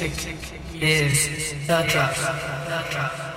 music is the drop. The drop.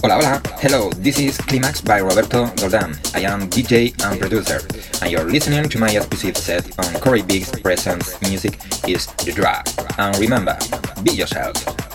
Hola, hola. Hello, this is Climax by Roberto Doldán. I am DJ and producer, and you're listening to my exclusive set on Corey Biggs Presents Music is The Drug. And remember, be yourself.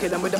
Kill him with the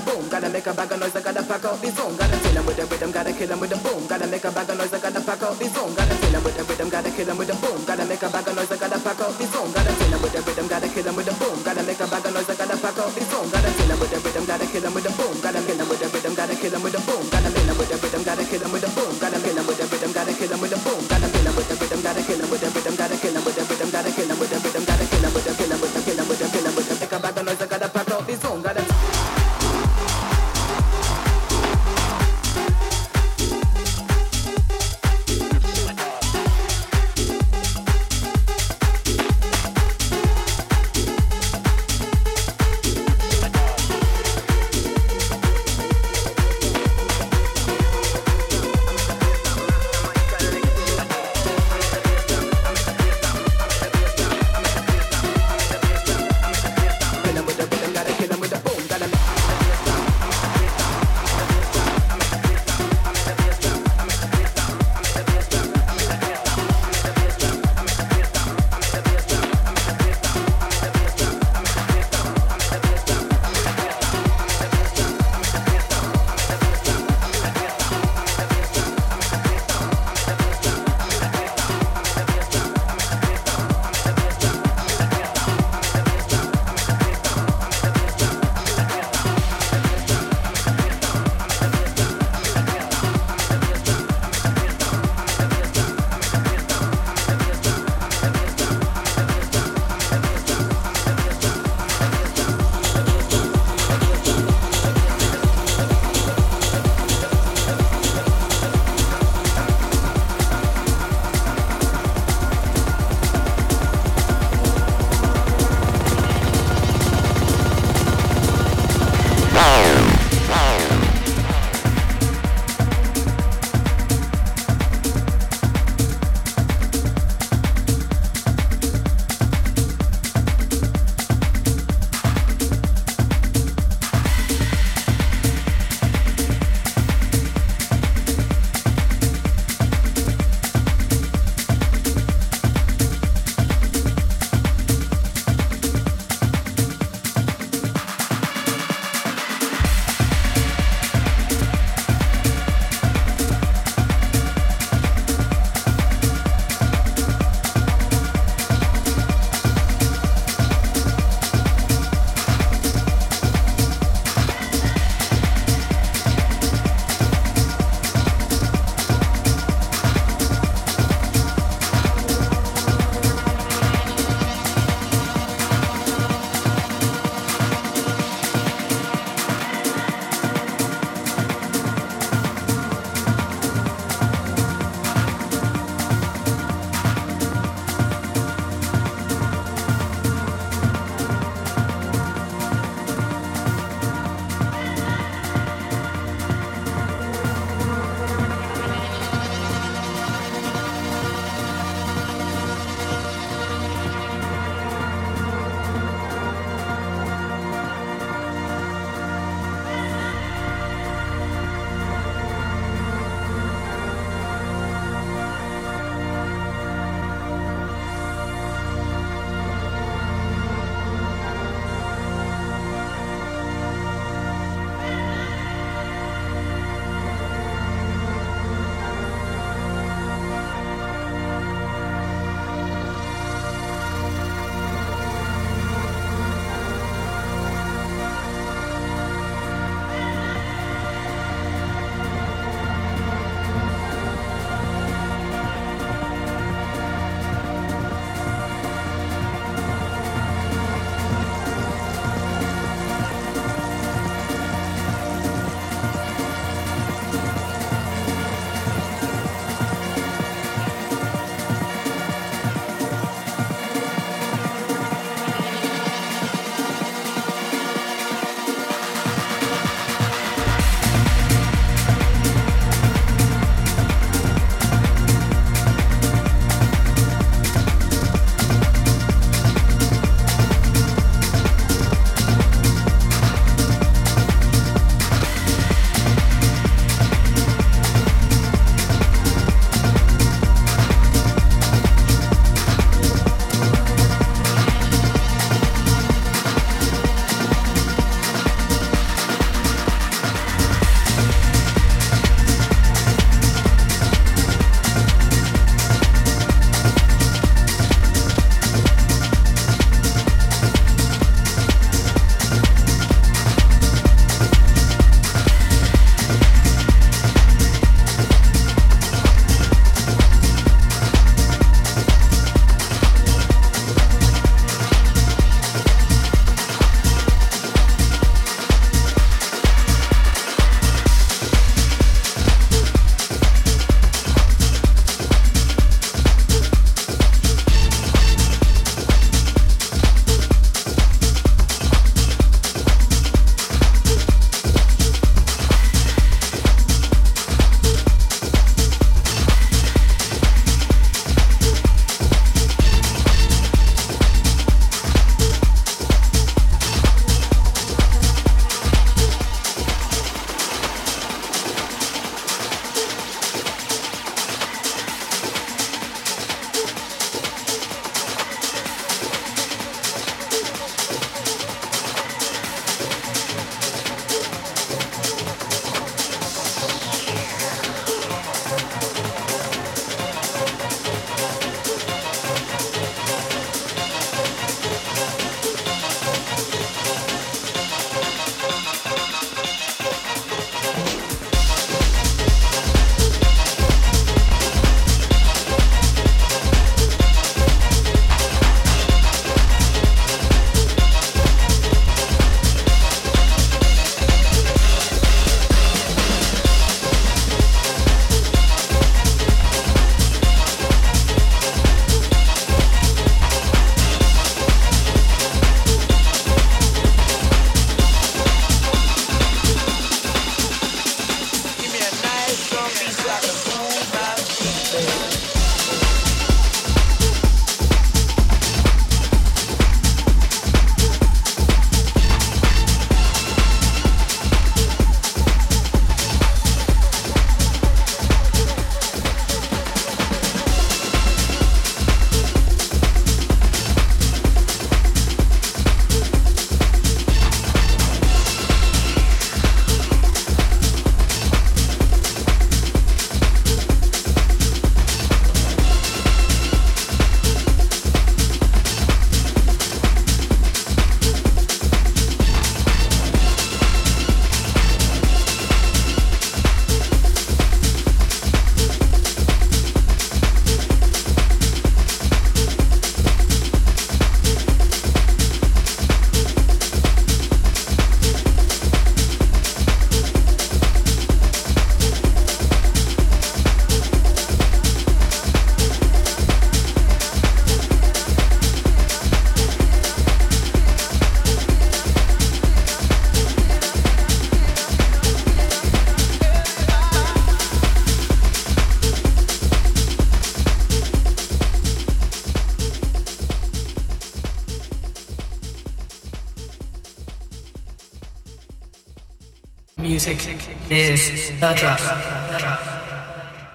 Music is The Drug.